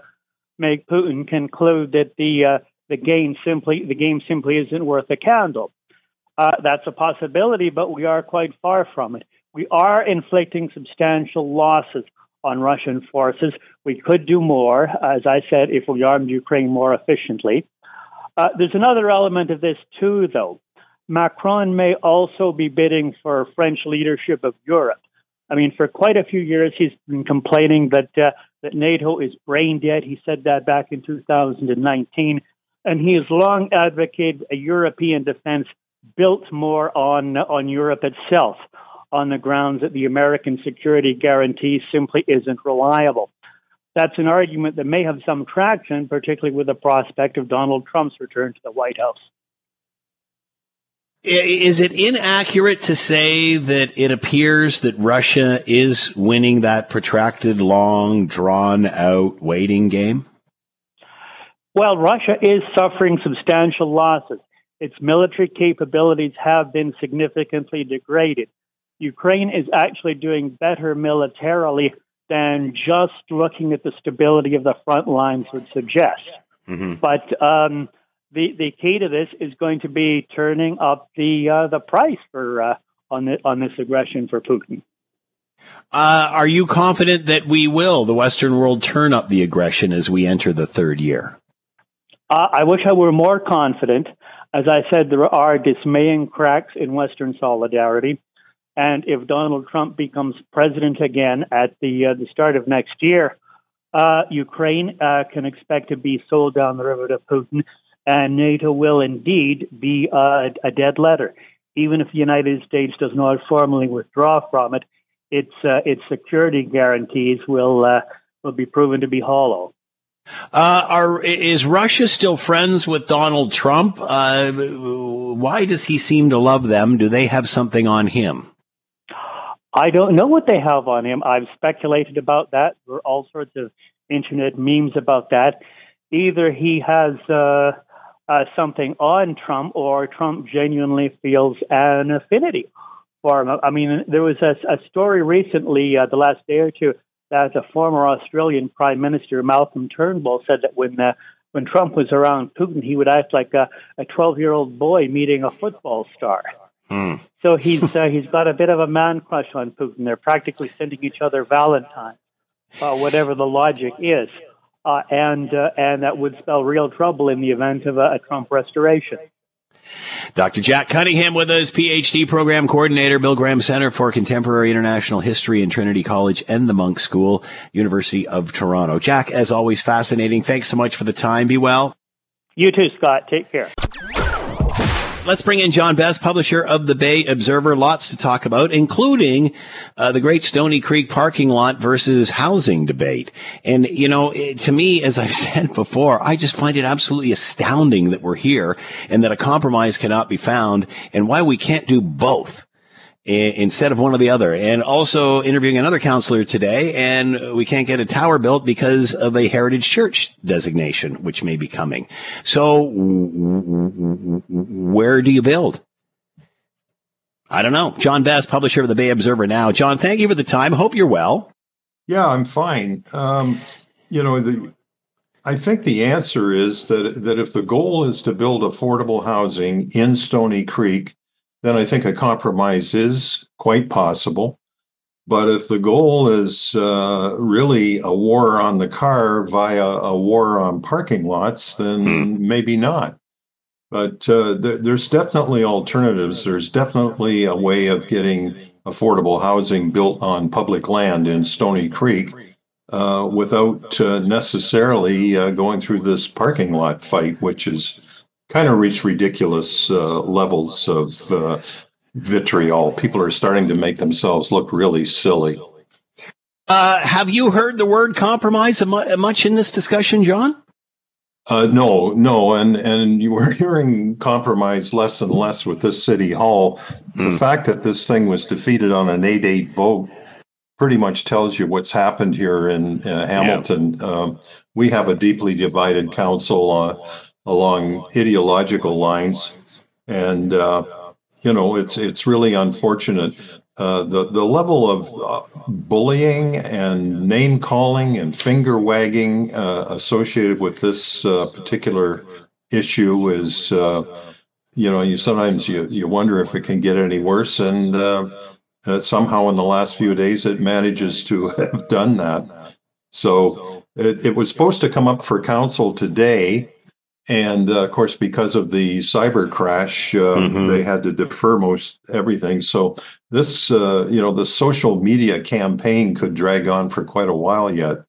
make Putin conclude that the uh, the game simply the game simply isn't worth a candle. Uh, that's a possibility, but we are quite far from it. We are inflicting substantial losses on Russian forces. We could do more, as I said, if we armed Ukraine more efficiently. Uh, there's another element of this, too, though. Macron may also be bidding for French leadership of Europe. I mean, for quite a few years, he's been complaining that uh, that NATO is brain dead. He said that back in 2019, and he has long advocated a European defense built more on on Europe itself, on the grounds that the American security guarantee simply isn't reliable. That's an argument that may have some traction, particularly with the prospect of Donald Trump's return to the White House. Is it inaccurate to say that it appears that Russia is winning that protracted, long, drawn out waiting game? Well, Russia is suffering substantial losses. Its military capabilities have been significantly degraded. Ukraine is actually doing better militarily than just looking at the stability of the front lines would suggest. Mm-hmm. But um, the the key to this is going to be turning up the uh, the price for uh, on the, on this aggression for Putin. Uh, are you confident that we will, the Western world, turn up the aggression as we enter the third year? Uh, I wish I were more confident. As I said, there are dismaying cracks in Western solidarity. And if Donald Trump becomes president again at the uh, the start of next year, uh, Ukraine uh, can expect to be sold down the river to Putin, and NATO will indeed be uh, a dead letter. Even if the United States does not formally withdraw from it, its uh, its security guarantees will uh, will be proven to be hollow. Uh, are is Russia still friends with Donald Trump? Uh, why does he seem to love them? Do they have something on him? I don't know what they have on him. I've speculated about that. There are all sorts of internet memes about that. Either he has uh, uh, something on Trump, or Trump genuinely feels an affinity for him. I mean, there was a, a story recently, uh, the last day or two, that the former Australian Prime Minister Malcolm Turnbull said that when uh, when Trump was around Putin, he would act like a 12 year old boy meeting a football star. Hmm. So he's uh, he's got a bit of a man crush on Putin. They're practically sending each other Valentine, uh, whatever the logic is, uh, and uh, and that would spell real trouble in the event of a, a Trump restoration. Dr. Jack Cunningham with us, PhD program coordinator, Bill Graham Center for Contemporary International History in Trinity College and the Munk School, University of Toronto. Jack, as always, fascinating. Thanks so much for the time. Be well. You too, Scott. Take care. Let's bring in John Best, publisher of the Bay Observer. Lots to talk about, including uh, the Great Stoney Creek parking lot versus housing debate. And, you know, it, to me, as I've *laughs* said before, I just find it absolutely astounding that we're here and that a compromise cannot be found and why we can't do both instead of one or the other. And also interviewing another counselor today, and we can't get a tower built because of a heritage church designation, which may be coming. So, where do you build? I don't know. John Best, publisher of the Bay Observer now. John, thank you for the time. Hope you're well. Yeah, I'm fine. Um, you know, the, I think the answer is that that if the goal is to build affordable housing in Stoney Creek, then I think a compromise is quite possible. But if the goal is uh, really a war on the car via a war on parking lots, then hmm. maybe not. But uh, th- there's definitely alternatives. There's definitely a way of getting affordable housing built on public land in Stoney Creek. uh, without uh, necessarily uh, going through this parking lot fight, which is kind of reached ridiculous uh, levels of uh, vitriol. People are starting to make themselves look really silly. Uh, have you heard the word compromise much in this discussion, John? Uh, no, no, and and you were *laughs* hearing compromise less and less with this city hall. Mm. The hmm. fact that this thing was defeated on an eight-eight vote pretty much tells you what's happened here in uh, Hamilton. Yeah. Um, we have a deeply divided council uh, along ideological lines, and uh, you know it's it's really unfortunate. Uh, the the level of uh, bullying and name calling and finger wagging uh, associated with this uh, particular issue is, uh, you know, you sometimes you you wonder if it can get any worse, and somehow in the last few days it manages to *laughs* have done that. So it, it was supposed to come up for council today. And uh, of course, because of the cyber crash, uh, mm-hmm. they had to defer most everything. So this, uh, you know, the social media campaign could drag on for quite a while yet.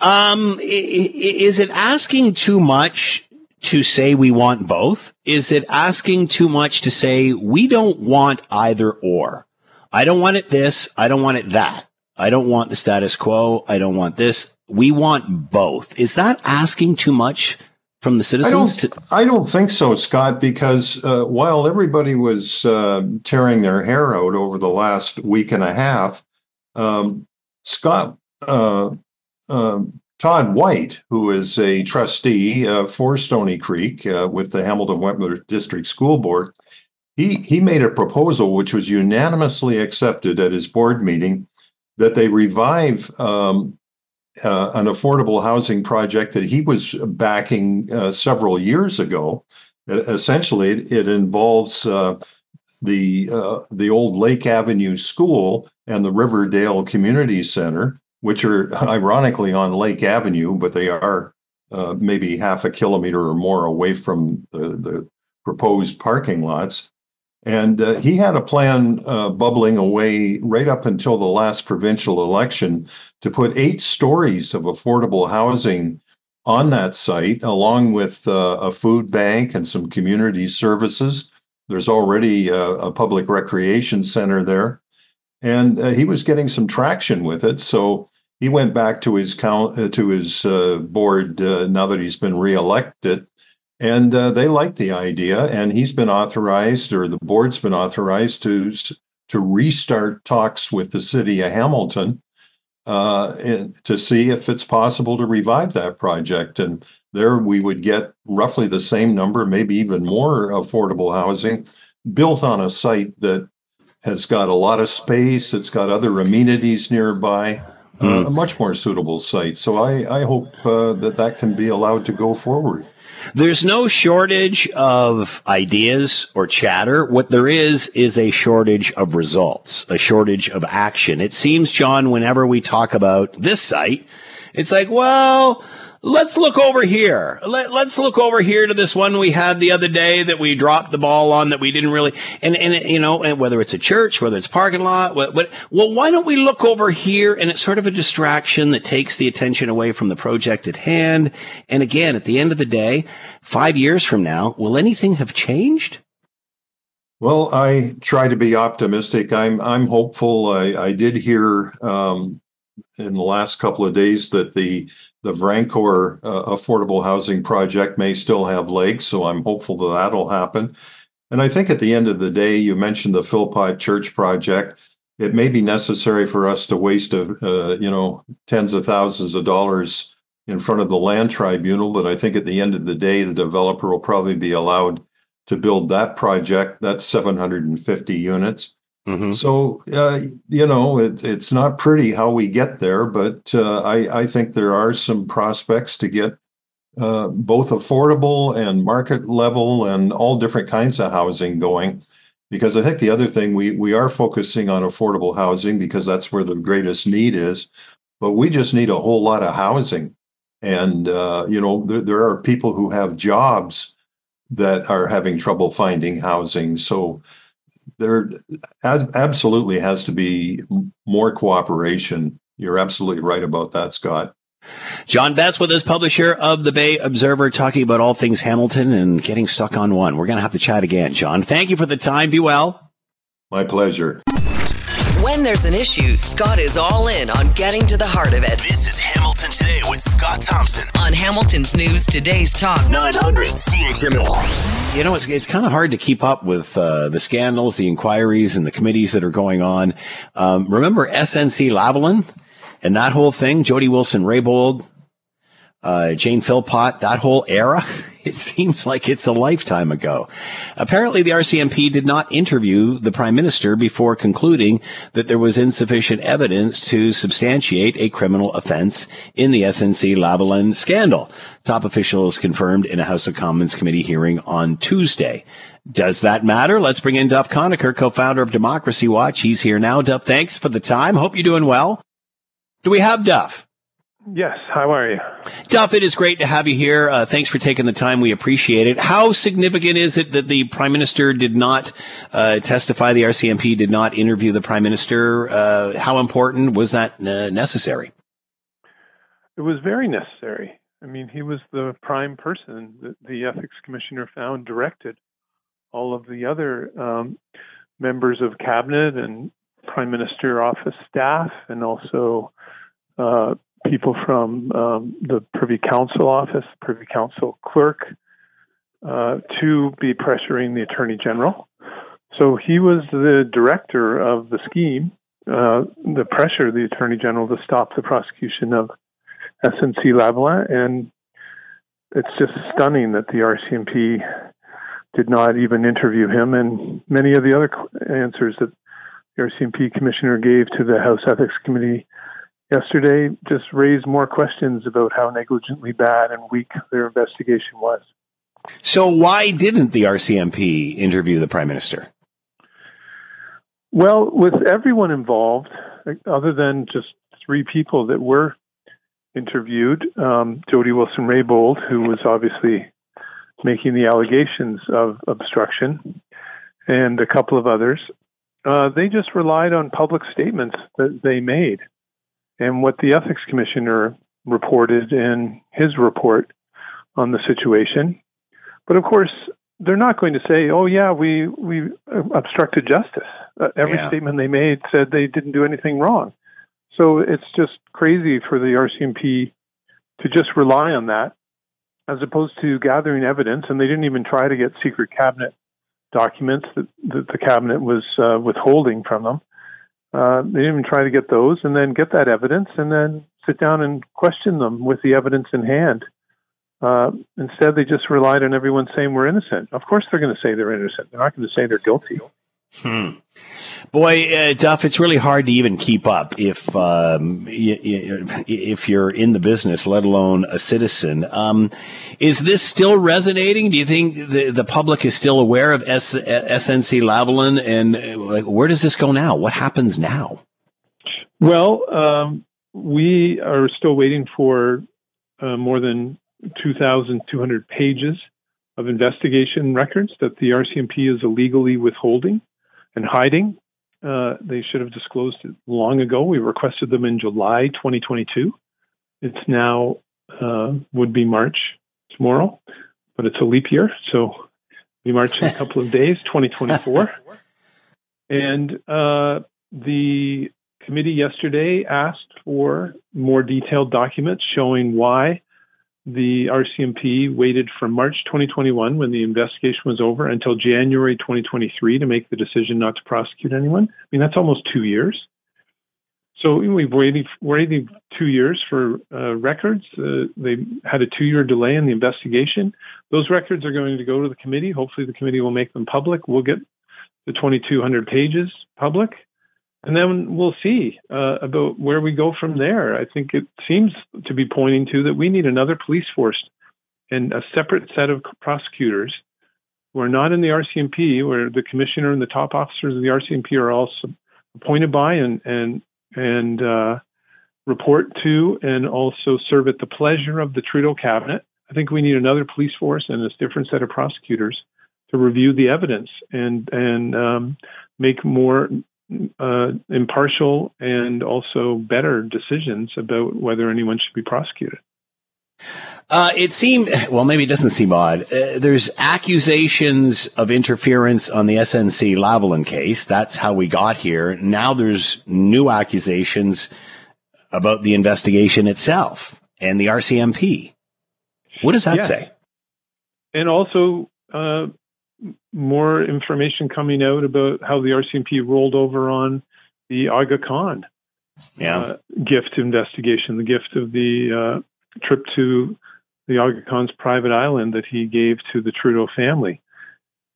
Um, is it asking too much to say we want both? Is it asking too much to say we don't want either or? I don't want it this. I don't want it that. I don't want the status quo. I don't want this. We want both. Is that asking too much from the citizens? I don't, to- I don't think so, Scott, because uh, while everybody was uh, tearing their hair out over the last week and a half, um, Scott, uh, um, Todd White, who is a trustee uh, for Stoney Creek uh, with the Hamilton Wentworth District School Board, he, he made a proposal which was unanimously accepted at his board meeting that they revive um, uh, an affordable housing project that he was backing uh, several years ago. essentially, it, it involves uh, the uh, the old Lake Avenue School and the Riverdale Community Center, which are ironically on Lake Avenue, but they are uh, maybe half a kilometer or more away from the, the proposed parking lots. And uh, he had a plan uh, bubbling away right up until the last provincial election to put eight stories of affordable housing on that site, along with uh, a food bank and some community services. There's already a, a public recreation center there. And uh, he was getting some traction with it. So he went back to his count, uh, to his uh, board now that he's been reelected and uh, they like the idea and he's been authorized or the board's been authorized to to restart talks with the city of hamilton uh, to see if it's possible to revive that project and there we would get roughly the same number maybe even more affordable housing built on a site that has got a lot of space it's got other amenities nearby mm. uh, hmm. a much more suitable site so i, I hope uh, that that can be allowed to go forward there's no shortage of ideas or chatter. What there is is a shortage of results, a shortage of action. It seems, John, whenever we talk about this site, it's like, well, let's look over here. Let, us look over here to this one we had the other day that we dropped the ball on that we didn't really, and, and, you know, and whether it's a church, whether it's parking lot, what, what, well, why don't we look over here? And it's sort of a distraction that takes the attention away from the project at hand. And again, at the end of the day, five years from now, will anything have changed? Well, I try to be optimistic. I'm I'm hopeful. I, I did hear um, in the last couple of days that the the Varencourt uh, affordable housing project may still have legs, so I'm hopeful that that'll happen. And I think at the end of the day, you mentioned the Philpott Church project. It may be necessary for us to waste a, uh, you know tens of thousands of dollars in front of the land tribunal, but I think at the end of the day, the developer will probably be allowed to build that project. That's 750 units. Mm-hmm. So uh, you know, it, it's not pretty how we get there, but uh, I, I, think there are some prospects to get uh, both affordable and market level and all different kinds of housing going. Because I think the other thing we we are focusing on affordable housing because that's where the greatest need is, but we just need a whole lot of housing, and uh, you know there, there are people who have jobs that are having trouble finding housing. So there absolutely has to be more cooperation You're absolutely right about that, Scott. John Best with us, publisher of the Bay Observer, talking about all things Hamilton and getting stuck on one. We're going to have to chat again, John. Thank you for the time. Be well. My pleasure. When there's an issue, Scott is all in on getting to the heart of it. This is Hamilton Today with Scott Thompson On Hamilton's News Today's Talk. 900 CHML. You know, it's, it's kind of hard to keep up with uh, the scandals, the inquiries, and the committees that are going on. Um, remember SNC Lavalin and that whole thing? Jody Wilson Raybould, uh, Jane Philpott, that whole era? *laughs* It seems like it's a lifetime ago. Apparently, the RCMP did not interview the prime minister before concluding that there was insufficient evidence to substantiate a criminal offense in the SNC Lavalin scandal. Top officials confirmed in a House of Commons committee hearing on Tuesday. Does that matter? Let's bring in Duff Conacher, co-founder of Democracy Watch. He's here now. Duff, thanks for the time. Hope you're doing well. Do we have Duff? Yes. How are you? Duff, it is great to have you here. Uh, thanks for taking the time. We appreciate it. How significant is it that the prime minister did not uh, testify? The RCMP did not interview the prime minister. Uh, how important was that uh, necessary? It was very necessary. I mean, he was the prime person that the ethics commissioner found directed all of the other um, members of cabinet and prime minister office staff, and also uh, people from um, the Privy Council office, Privy Council clerk, uh, to be pressuring the Attorney General. So he was the director of the scheme, uh, the pressure the Attorney General to stop the prosecution of SNC Lavalin. And it's just stunning that the RCMP did not even interview him. And many of the other answers that the RCMP commissioner gave to the House Ethics Committee yesterday just raised more questions about how negligently bad and weak their investigation was. So, why didn't the RCMP interview the prime minister? Well, with everyone involved, other than just three people that were interviewed, um, Jody Wilson Raybould, who was obviously making the allegations of obstruction, and a couple of others, uh, they just relied on public statements that they made and what the ethics commissioner reported in his report on the situation. But of course, they're not going to say, "Oh yeah, we we obstructed justice." Uh, every yeah. statement they made said they didn't do anything wrong. So it's just crazy for the RCMP to just rely on that, as opposed to gathering evidence. And they didn't even try to get secret cabinet documents that, that the cabinet was uh, withholding from them. Uh, they didn't even try to get those, and then get that evidence, and then sit down and question them with the evidence in hand. Uh, instead, they just relied on everyone saying we're innocent. Of course, they're going to say they're innocent. They're not going to say they're guilty. Hmm. Boy, uh, Duff, it's really hard to even keep up if um, y- y- if you're in the business, let alone a citizen. Um, is this still resonating? Do you think the, the public is still aware of S- SNC Lavalin, and uh, like, where does this go now? What happens now? Well, um, we are still waiting for uh, more than 2,200 pages of investigation records that the RCMP is illegally withholding and hiding. Uh, they should have disclosed it long ago. We requested them in July 2022. It's now uh, would be March tomorrow, but it's a leap year, so we march in a couple of days, *laughs* 2024. and uh, the committee yesterday asked for more detailed documents showing why the RCMP waited from March 2021, when the investigation was over, until January 2023 to make the decision not to prosecute anyone. I mean, that's almost two years. So we've waited, waited two years for uh, records. Uh, they had a two year delay in the investigation. Those records are going to go to the committee. Hopefully, the committee will make them public. We'll get the 2,200 pages public and then we'll see uh, about where we go from there. I think it seems to be pointing to that we need another police force and a separate set of prosecutors who are not in the RCMP, where the commissioner and the top officers of the RCMP are also appointed by and and and uh, report to, and also serve at the pleasure of the Trudeau cabinet. I think we need another police force and a different set of prosecutors to review the evidence and and um, make more uh, impartial and also better decisions about whether anyone should be prosecuted. Uh, it seemed, well, maybe it doesn't seem odd. Uh, there's accusations of interference on the SNC Lavalin case. That's how we got here. Now there's new accusations about the investigation itself and the RCMP. What does that yeah. say? And also, uh, more information coming out about how the RCMP rolled over on the Aga Khan yeah. uh, gift investigation, the gift of the uh, trip to the Aga Khan's private island that he gave to the Trudeau family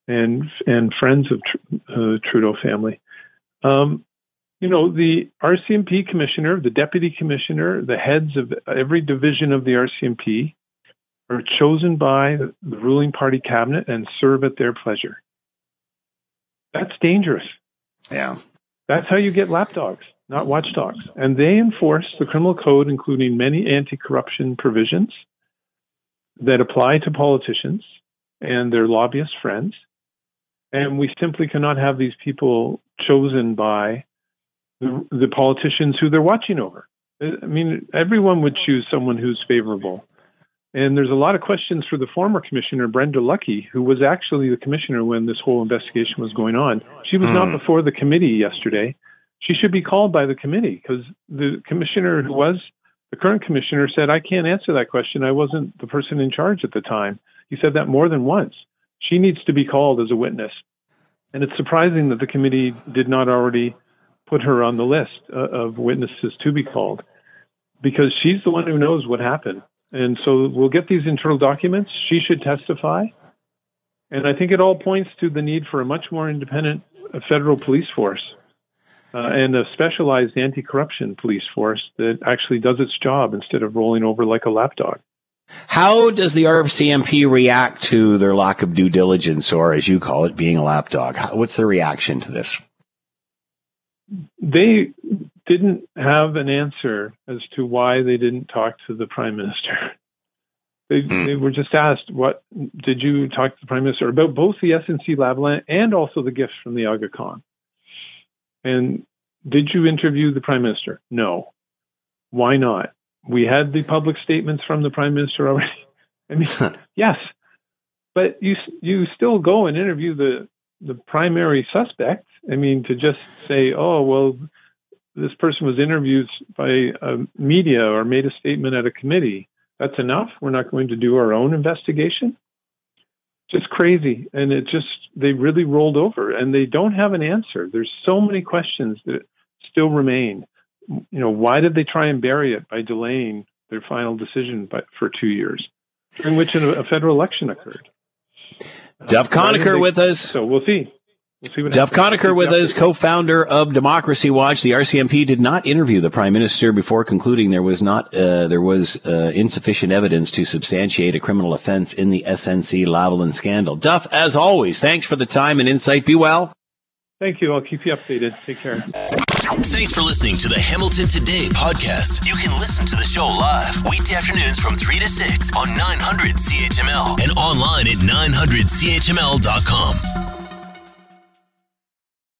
and and friends of uh, Trudeau family. Um, you know, the RCMP commissioner, the deputy commissioner, the heads of every division of the RCMP are chosen by the ruling party cabinet and serve at their pleasure. That's dangerous. Yeah. That's how you get lapdogs, not watchdogs. And they enforce the criminal code, including many anti corruption provisions that apply to politicians and their lobbyist friends. And we simply cannot have these people chosen by the, the politicians who they're watching over. I mean, everyone would choose someone who's favorable and there's a lot of questions for the former commissioner, Brenda Lucki, who was actually the commissioner when this whole investigation was going on. She was hmm. not before the committee yesterday. She should be called by the committee because the commissioner who was the current commissioner said, I can't answer that question. I wasn't the person in charge at the time. He said that more than once. She needs to be called as a witness. And it's surprising that the committee did not already put her on the list uh, of witnesses to be called because she's the one who knows what happened. And so we'll get these internal documents. She should testify. And I think it all points to the need for a much more independent uh, federal police force uh, and a specialized anti corruption police force that actually does its job instead of rolling over like a lapdog. How does the RCMP react to their lack of due diligence, or as you call it, being a lapdog? What's their reaction to this? They didn't have an answer as to why they didn't talk to the prime minister. They, hmm. they were just asked, "What did you talk to the prime minister about both the SNC Lavalin and also the gifts from the Aga Khan?" And did you interview the prime minister? No. Why not? We had the public statements from the prime minister already. *laughs* I mean, yes, but you you still go and interview the the primary suspect. I mean, to just say, "Oh, well, this person was interviewed by media or made a statement at a committee. That's enough. We're not going to do our own investigation. Just crazy. And it just, they really rolled over and they don't have an answer. There's so many questions that still remain. You know, why did they try and bury it by delaying their final decision by, for two years, during which a, federal election occurred? Duff Conacher with us. So we'll see. We'll Duff Conacher with us, co-founder of Democracy Watch. The RCMP did not interview the prime minister before concluding there was not uh, there was uh, insufficient evidence to substantiate a criminal offense in the SNC Lavalin scandal. Duff, as always, thanks for the time and insight. Be well. Thank you. I'll keep you updated. Take care. Thanks for listening to the Hamilton Today podcast. You can listen to the show live weekday afternoons from 3 to 6 on 900 CHML and online at 900CHML.com.